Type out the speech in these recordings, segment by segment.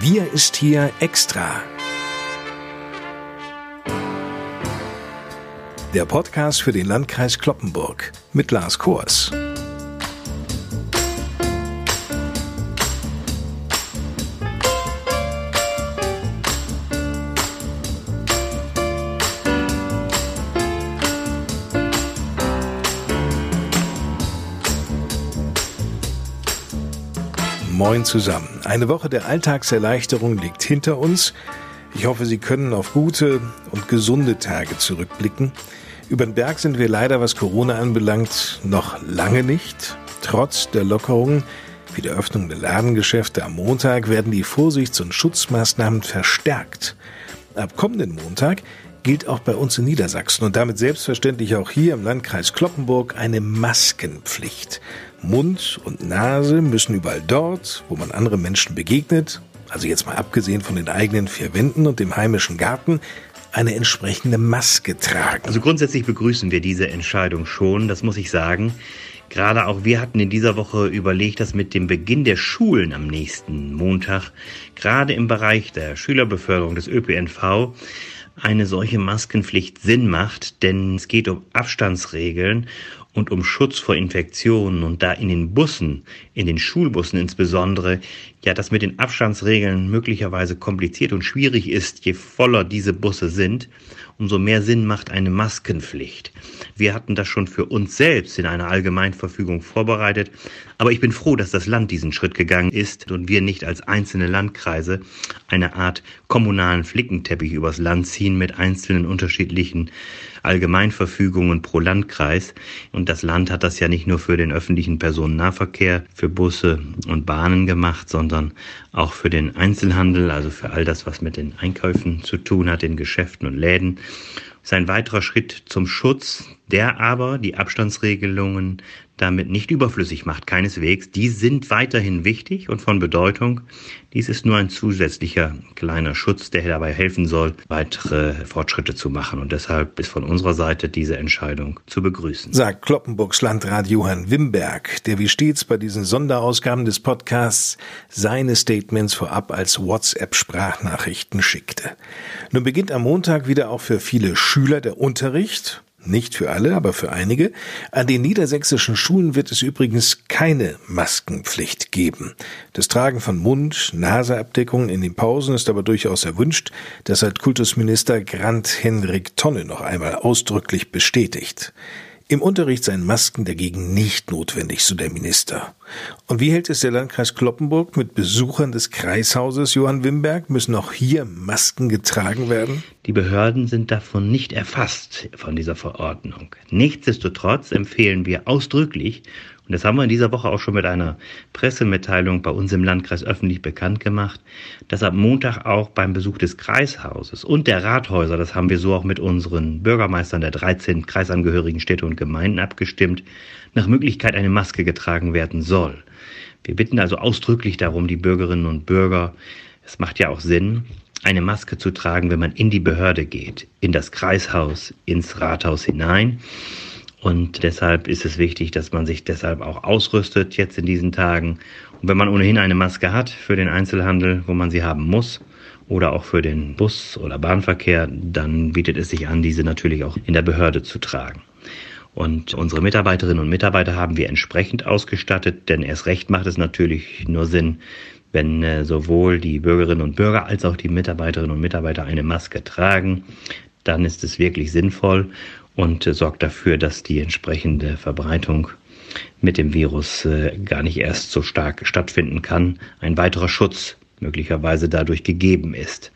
Wir ist hier extra. Der Podcast für den Landkreis Kloppenburg mit Lars Kors. Moin zusammen. Eine Woche der Alltagserleichterung liegt hinter uns. Ich hoffe, Sie können auf gute und gesunde Tage zurückblicken. Über den Berg sind wir leider, was Corona anbelangt, noch lange nicht. Trotz der Lockerungen wie der Öffnung der Ladengeschäfte am Montag werden die Vorsichts- und Schutzmaßnahmen verstärkt. Ab kommenden Montag gilt auch bei uns in Niedersachsen und damit selbstverständlich auch hier im Landkreis Kloppenburg eine Maskenpflicht. Mund und Nase müssen überall dort, wo man anderen Menschen begegnet, also jetzt mal abgesehen von den eigenen vier Wänden und dem heimischen Garten, eine entsprechende Maske tragen. Also grundsätzlich begrüßen wir diese Entscheidung schon, das muss ich sagen. Gerade auch wir hatten in dieser Woche überlegt, dass mit dem Beginn der Schulen am nächsten Montag, gerade im Bereich der Schülerbeförderung des ÖPNV, eine solche Maskenpflicht Sinn macht, denn es geht um Abstandsregeln und um Schutz vor Infektionen. Und da in den Bussen, in den Schulbussen insbesondere, ja, das mit den Abstandsregeln möglicherweise kompliziert und schwierig ist, je voller diese Busse sind, umso mehr Sinn macht eine Maskenpflicht. Wir hatten das schon für uns selbst in einer Allgemeinverfügung vorbereitet, aber ich bin froh, dass das Land diesen Schritt gegangen ist und wir nicht als einzelne Landkreise eine Art kommunalen Flickenteppich übers Land ziehen mit einzelnen unterschiedlichen Allgemeinverfügungen pro Landkreis. Und das Land hat das ja nicht nur für den öffentlichen Personennahverkehr, für Busse und Bahnen gemacht, sondern auch für den Einzelhandel, also für all das, was mit den Einkäufen zu tun hat, in Geschäften und Läden. Das ist ein weiterer Schritt zum Schutz, der aber die Abstandsregelungen damit nicht überflüssig macht, keineswegs. Die sind weiterhin wichtig und von Bedeutung. Dies ist nur ein zusätzlicher kleiner Schutz, der dabei helfen soll, weitere Fortschritte zu machen. Und deshalb ist von unserer Seite diese Entscheidung zu begrüßen. Sagt Kloppenburgs Landrat Johann Wimberg, der wie stets bei diesen Sonderausgaben des Podcasts seine Statements vorab als WhatsApp-Sprachnachrichten schickte. Nun beginnt am Montag wieder auch für viele Schüler der Unterricht nicht für alle, aber für einige. An den niedersächsischen Schulen wird es übrigens keine Maskenpflicht geben. Das Tragen von Mund, Naseabdeckungen in den Pausen ist aber durchaus erwünscht. Das hat Kultusminister Grant Henrik Tonne noch einmal ausdrücklich bestätigt. Im Unterricht seien Masken dagegen nicht notwendig, so der Minister. Und wie hält es der Landkreis Kloppenburg mit Besuchern des Kreishauses Johann Wimberg? Müssen auch hier Masken getragen werden? Die Behörden sind davon nicht erfasst von dieser Verordnung. Nichtsdestotrotz empfehlen wir ausdrücklich und das haben wir in dieser Woche auch schon mit einer Pressemitteilung bei uns im Landkreis öffentlich bekannt gemacht, dass ab Montag auch beim Besuch des Kreishauses und der Rathäuser, das haben wir so auch mit unseren Bürgermeistern der 13 kreisangehörigen Städte und Gemeinden abgestimmt, nach Möglichkeit eine Maske getragen werden soll. Wir bitten also ausdrücklich darum, die Bürgerinnen und Bürger, es macht ja auch Sinn, eine Maske zu tragen, wenn man in die Behörde geht, in das Kreishaus, ins Rathaus hinein. Und deshalb ist es wichtig, dass man sich deshalb auch ausrüstet jetzt in diesen Tagen. Und wenn man ohnehin eine Maske hat für den Einzelhandel, wo man sie haben muss, oder auch für den Bus- oder Bahnverkehr, dann bietet es sich an, diese natürlich auch in der Behörde zu tragen. Und unsere Mitarbeiterinnen und Mitarbeiter haben wir entsprechend ausgestattet, denn erst recht macht es natürlich nur Sinn, wenn äh, sowohl die Bürgerinnen und Bürger als auch die Mitarbeiterinnen und Mitarbeiter eine Maske tragen, dann ist es wirklich sinnvoll und äh, sorgt dafür, dass die entsprechende Verbreitung mit dem Virus äh, gar nicht erst so stark stattfinden kann. Ein weiterer Schutz möglicherweise dadurch gegeben ist.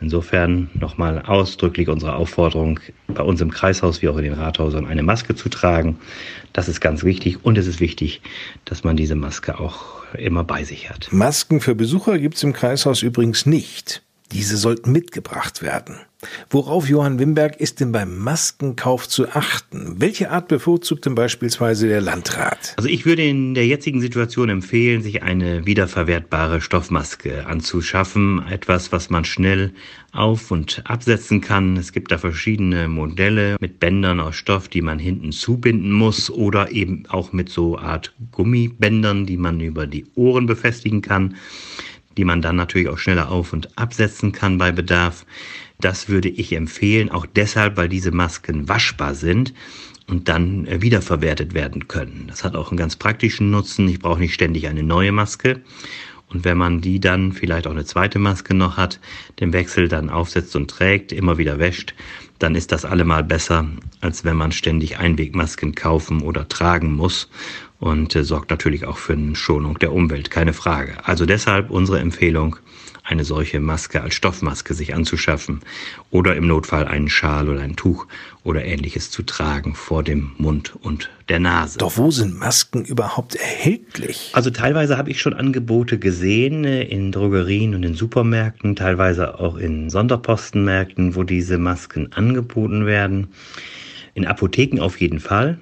Insofern nochmal ausdrücklich unsere Aufforderung, bei uns im Kreishaus wie auch in den Rathäusern eine Maske zu tragen. Das ist ganz wichtig und es ist wichtig, dass man diese Maske auch immer bei sich hat. Masken für Besucher gibt es im Kreishaus übrigens nicht. Diese sollten mitgebracht werden. Worauf Johann Wimberg ist denn beim Maskenkauf zu achten? Welche Art bevorzugt denn beispielsweise der Landrat? Also ich würde in der jetzigen Situation empfehlen, sich eine wiederverwertbare Stoffmaske anzuschaffen. Etwas, was man schnell auf- und absetzen kann. Es gibt da verschiedene Modelle mit Bändern aus Stoff, die man hinten zubinden muss oder eben auch mit so Art Gummibändern, die man über die Ohren befestigen kann. Die man dann natürlich auch schneller auf- und absetzen kann bei Bedarf. Das würde ich empfehlen, auch deshalb, weil diese Masken waschbar sind und dann äh, wiederverwertet werden können. Das hat auch einen ganz praktischen Nutzen. Ich brauche nicht ständig eine neue Maske. Und wenn man die dann vielleicht auch eine zweite Maske noch hat, den Wechsel dann aufsetzt und trägt, immer wieder wäscht, dann ist das allemal besser, als wenn man ständig Einwegmasken kaufen oder tragen muss und äh, sorgt natürlich auch für eine Schonung der Umwelt, keine Frage. Also deshalb unsere Empfehlung, eine solche Maske als Stoffmaske sich anzuschaffen oder im Notfall einen Schal oder ein Tuch oder ähnliches zu tragen vor dem Mund und der Nase. Doch wo sind Masken überhaupt erhältlich? Also teilweise habe ich schon Angebote gesehen äh, in Drogerien und in Supermärkten, teilweise auch in Sonderpostenmärkten, wo diese Masken angeboten werden. In Apotheken auf jeden Fall.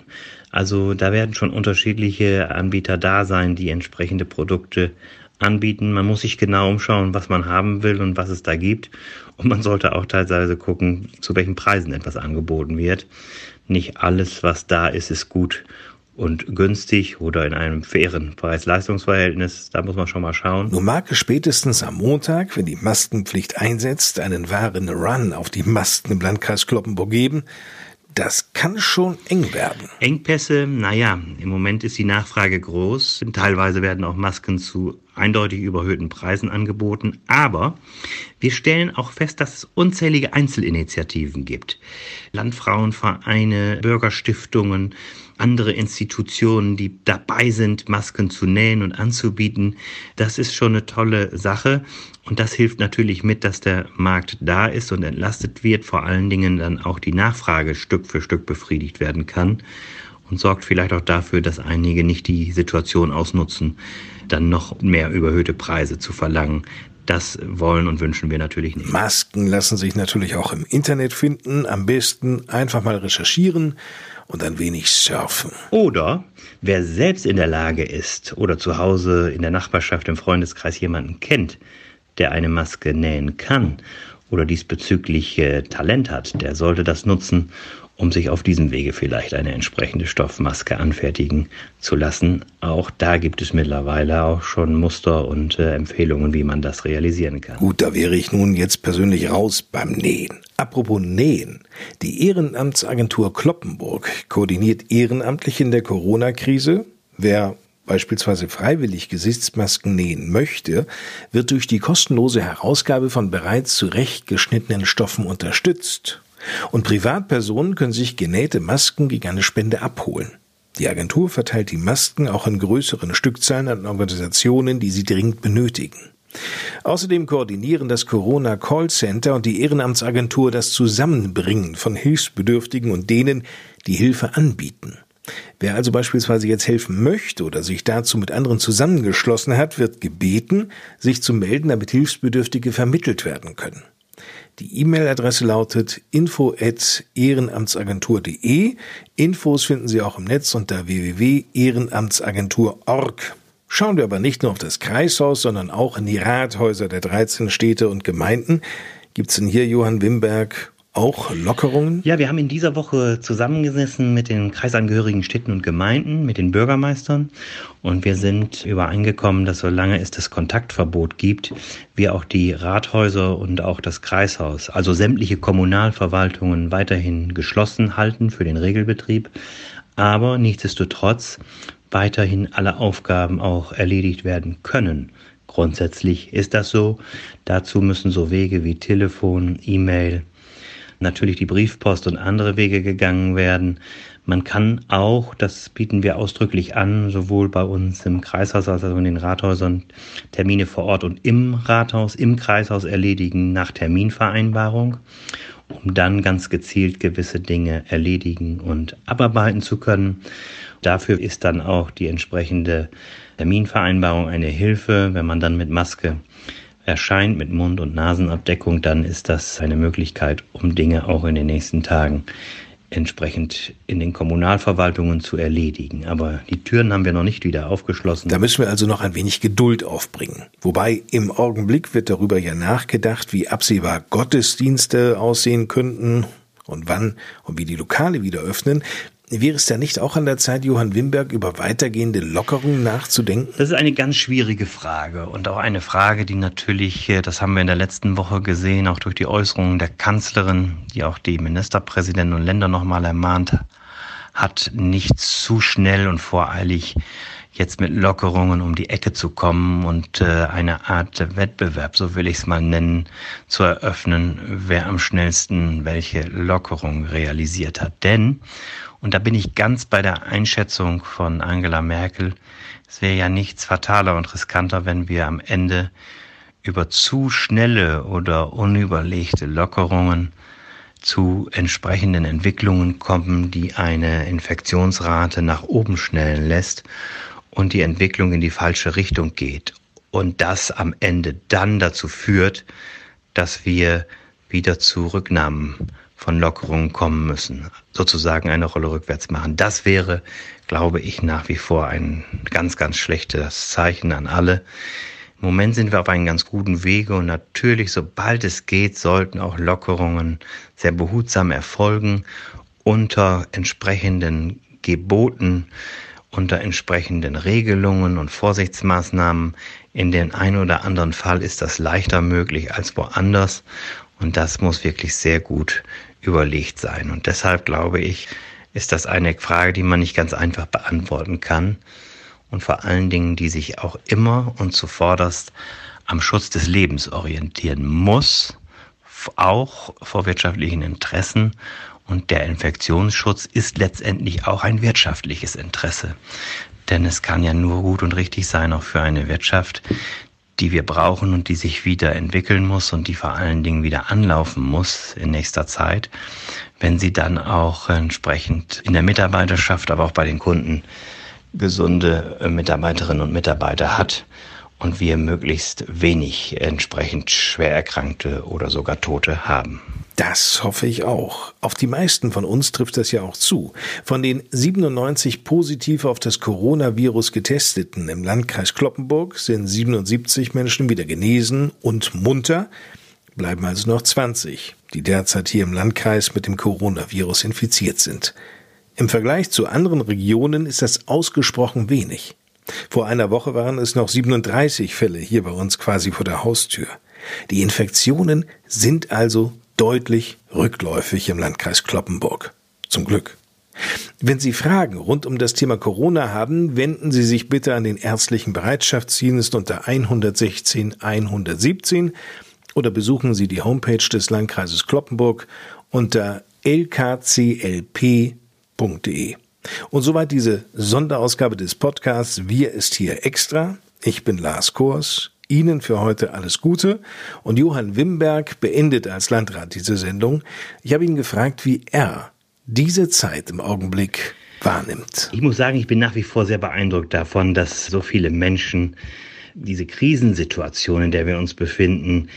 Also da werden schon unterschiedliche Anbieter da sein, die entsprechende Produkte anbieten. Man muss sich genau umschauen, was man haben will und was es da gibt. Und man sollte auch teilweise gucken, zu welchen Preisen etwas angeboten wird. Nicht alles, was da ist, ist gut und günstig oder in einem fairen Preis-Leistungs-Verhältnis. Da muss man schon mal schauen. Nun mag es spätestens am Montag, wenn die Maskenpflicht einsetzt, einen wahren Run auf die Masken im Landkreis Kloppenburg geben. Das kann schon eng werden. Engpässe, naja, im Moment ist die Nachfrage groß. Teilweise werden auch Masken zu eindeutig überhöhten Preisen angeboten. Aber wir stellen auch fest, dass es unzählige Einzelinitiativen gibt. Landfrauenvereine, Bürgerstiftungen, andere Institutionen, die dabei sind, Masken zu nähen und anzubieten. Das ist schon eine tolle Sache. Und das hilft natürlich mit, dass der Markt da ist und entlastet wird, vor allen Dingen dann auch die Nachfrage Stück für Stück befriedigt werden kann und sorgt vielleicht auch dafür, dass einige nicht die Situation ausnutzen, dann noch mehr überhöhte Preise zu verlangen. Das wollen und wünschen wir natürlich nicht. Masken lassen sich natürlich auch im Internet finden. Am besten einfach mal recherchieren und ein wenig surfen. Oder wer selbst in der Lage ist oder zu Hause in der Nachbarschaft im Freundeskreis jemanden kennt, der eine Maske nähen kann oder diesbezüglich äh, Talent hat, der sollte das nutzen, um sich auf diesem Wege vielleicht eine entsprechende Stoffmaske anfertigen zu lassen. Auch da gibt es mittlerweile auch schon Muster und äh, Empfehlungen, wie man das realisieren kann. Gut, da wäre ich nun jetzt persönlich raus beim Nähen. Apropos Nähen. Die Ehrenamtsagentur Kloppenburg koordiniert ehrenamtlich in der Corona-Krise. Wer beispielsweise freiwillig Gesichtsmasken nähen möchte, wird durch die kostenlose Herausgabe von bereits zurechtgeschnittenen Stoffen unterstützt. Und Privatpersonen können sich genähte Masken gegen eine Spende abholen. Die Agentur verteilt die Masken auch in größeren Stückzahlen an Organisationen, die sie dringend benötigen. Außerdem koordinieren das Corona Call Center und die Ehrenamtsagentur das Zusammenbringen von Hilfsbedürftigen und denen, die Hilfe anbieten. Wer also beispielsweise jetzt helfen möchte oder sich dazu mit anderen zusammengeschlossen hat, wird gebeten, sich zu melden, damit Hilfsbedürftige vermittelt werden können. Die E-Mail-Adresse lautet info@ehrenamtsagentur.de. Infos finden Sie auch im Netz unter www.ehrenamtsagentur.org. Schauen wir aber nicht nur auf das Kreishaus, sondern auch in die Rathäuser der 13 Städte und Gemeinden. Gibt's denn hier, Johann Wimberg, auch Lockerungen? Ja, wir haben in dieser Woche zusammengesessen mit den kreisangehörigen Städten und Gemeinden, mit den Bürgermeistern und wir sind übereingekommen, dass solange es das Kontaktverbot gibt, wir auch die Rathäuser und auch das Kreishaus, also sämtliche Kommunalverwaltungen weiterhin geschlossen halten für den Regelbetrieb, aber nichtsdestotrotz weiterhin alle Aufgaben auch erledigt werden können. Grundsätzlich ist das so. Dazu müssen so Wege wie Telefon, E-Mail, natürlich die Briefpost und andere Wege gegangen werden. Man kann auch, das bieten wir ausdrücklich an, sowohl bei uns im Kreishaus als auch in den Rathäusern, Termine vor Ort und im Rathaus, im Kreishaus erledigen nach Terminvereinbarung, um dann ganz gezielt gewisse Dinge erledigen und abarbeiten zu können. Dafür ist dann auch die entsprechende Terminvereinbarung eine Hilfe, wenn man dann mit Maske erscheint mit Mund- und Nasenabdeckung, dann ist das eine Möglichkeit, um Dinge auch in den nächsten Tagen entsprechend in den Kommunalverwaltungen zu erledigen. Aber die Türen haben wir noch nicht wieder aufgeschlossen. Da müssen wir also noch ein wenig Geduld aufbringen. Wobei im Augenblick wird darüber ja nachgedacht, wie absehbar Gottesdienste aussehen könnten und wann und wie die Lokale wieder öffnen. Wäre es da nicht auch an der Zeit, Johann Wimberg über weitergehende Lockerungen nachzudenken? Das ist eine ganz schwierige Frage und auch eine Frage, die natürlich, äh, das haben wir in der letzten Woche gesehen, auch durch die Äußerungen der Kanzlerin, die auch die Ministerpräsidenten und Länder nochmal ermahnt hat, nicht zu schnell und voreilig jetzt mit Lockerungen um die Ecke zu kommen und äh, eine Art Wettbewerb, so will ich es mal nennen, zu eröffnen, wer am schnellsten welche Lockerung realisiert hat. Denn, und da bin ich ganz bei der Einschätzung von Angela Merkel, es wäre ja nichts fataler und riskanter, wenn wir am Ende über zu schnelle oder unüberlegte Lockerungen zu entsprechenden Entwicklungen kommen, die eine Infektionsrate nach oben schnellen lässt und die Entwicklung in die falsche Richtung geht und das am Ende dann dazu führt, dass wir wieder zu Rücknahmen von Lockerungen kommen müssen, sozusagen eine Rolle rückwärts machen. Das wäre, glaube ich, nach wie vor ein ganz, ganz schlechtes Zeichen an alle. Im Moment sind wir auf einem ganz guten Wege und natürlich, sobald es geht, sollten auch Lockerungen sehr behutsam erfolgen unter entsprechenden Geboten, unter entsprechenden Regelungen und Vorsichtsmaßnahmen. In den einen oder anderen Fall ist das leichter möglich als woanders. Und das muss wirklich sehr gut überlegt sein. Und deshalb glaube ich, ist das eine Frage, die man nicht ganz einfach beantworten kann. Und vor allen Dingen, die sich auch immer und zuvorderst am Schutz des Lebens orientieren muss, auch vor wirtschaftlichen Interessen und der Infektionsschutz ist letztendlich auch ein wirtschaftliches Interesse. Denn es kann ja nur gut und richtig sein, auch für eine Wirtschaft, die wir brauchen und die sich wieder entwickeln muss und die vor allen Dingen wieder anlaufen muss in nächster Zeit, wenn sie dann auch entsprechend in der Mitarbeiterschaft, aber auch bei den Kunden gesunde Mitarbeiterinnen und Mitarbeiter hat und wir möglichst wenig entsprechend schwer Erkrankte oder sogar Tote haben. Das hoffe ich auch. Auf die meisten von uns trifft das ja auch zu. Von den 97 positiv auf das Coronavirus getesteten im Landkreis Kloppenburg sind 77 Menschen wieder genesen und munter, bleiben also noch 20, die derzeit hier im Landkreis mit dem Coronavirus infiziert sind. Im Vergleich zu anderen Regionen ist das ausgesprochen wenig. Vor einer Woche waren es noch 37 Fälle hier bei uns quasi vor der Haustür. Die Infektionen sind also deutlich rückläufig im Landkreis Kloppenburg. Zum Glück. Wenn Sie Fragen rund um das Thema Corona haben, wenden Sie sich bitte an den ärztlichen Bereitschaftsdienst unter 116 117 oder besuchen Sie die Homepage des Landkreises Kloppenburg unter lkclp.de. Und soweit diese Sonderausgabe des Podcasts Wir ist hier extra. Ich bin Lars Kors. Ihnen für heute alles Gute. Und Johann Wimberg beendet als Landrat diese Sendung. Ich habe ihn gefragt, wie er diese Zeit im Augenblick wahrnimmt. Ich muss sagen, ich bin nach wie vor sehr beeindruckt davon, dass so viele Menschen diese Krisensituation, in der wir uns befinden,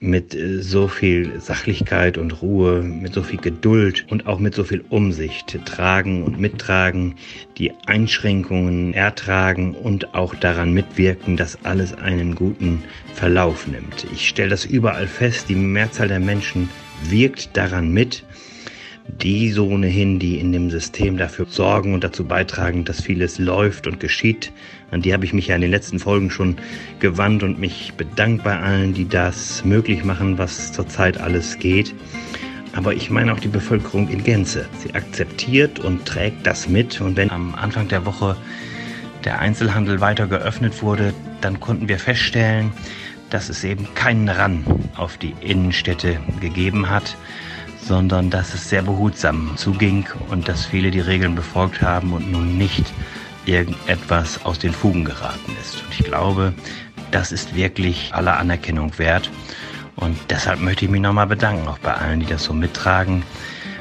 mit äh, so viel Sachlichkeit und Ruhe, mit so viel Geduld und auch mit so viel Umsicht tragen und mittragen, die Einschränkungen ertragen und auch daran mitwirken, dass alles einen guten Verlauf nimmt. Ich stelle das überall fest, die Mehrzahl der Menschen wirkt daran mit, die so ohnehin, die in dem System dafür sorgen und dazu beitragen, dass vieles läuft und geschieht. An die habe ich mich ja in den letzten Folgen schon gewandt und mich bedankt bei allen, die das möglich machen, was zurzeit alles geht. Aber ich meine auch die Bevölkerung in Gänze. Sie akzeptiert und trägt das mit. Und wenn am Anfang der Woche der Einzelhandel weiter geöffnet wurde, dann konnten wir feststellen, dass es eben keinen Ran auf die Innenstädte gegeben hat sondern dass es sehr behutsam zuging und dass viele die Regeln befolgt haben und nun nicht irgendetwas aus den Fugen geraten ist. Und ich glaube, das ist wirklich aller Anerkennung wert. Und deshalb möchte ich mich nochmal bedanken, auch bei allen, die das so mittragen.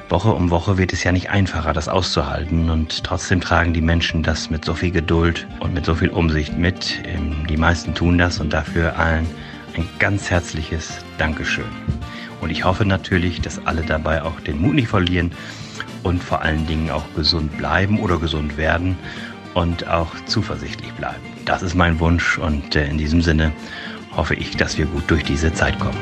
Woche um Woche wird es ja nicht einfacher, das auszuhalten. Und trotzdem tragen die Menschen das mit so viel Geduld und mit so viel Umsicht mit. Ähm, die meisten tun das und dafür allen ein ganz herzliches Dankeschön. Und ich hoffe natürlich, dass alle dabei auch den Mut nicht verlieren und vor allen Dingen auch gesund bleiben oder gesund werden und auch zuversichtlich bleiben. Das ist mein Wunsch und äh, in diesem Sinne hoffe ich, dass wir gut durch diese Zeit kommen.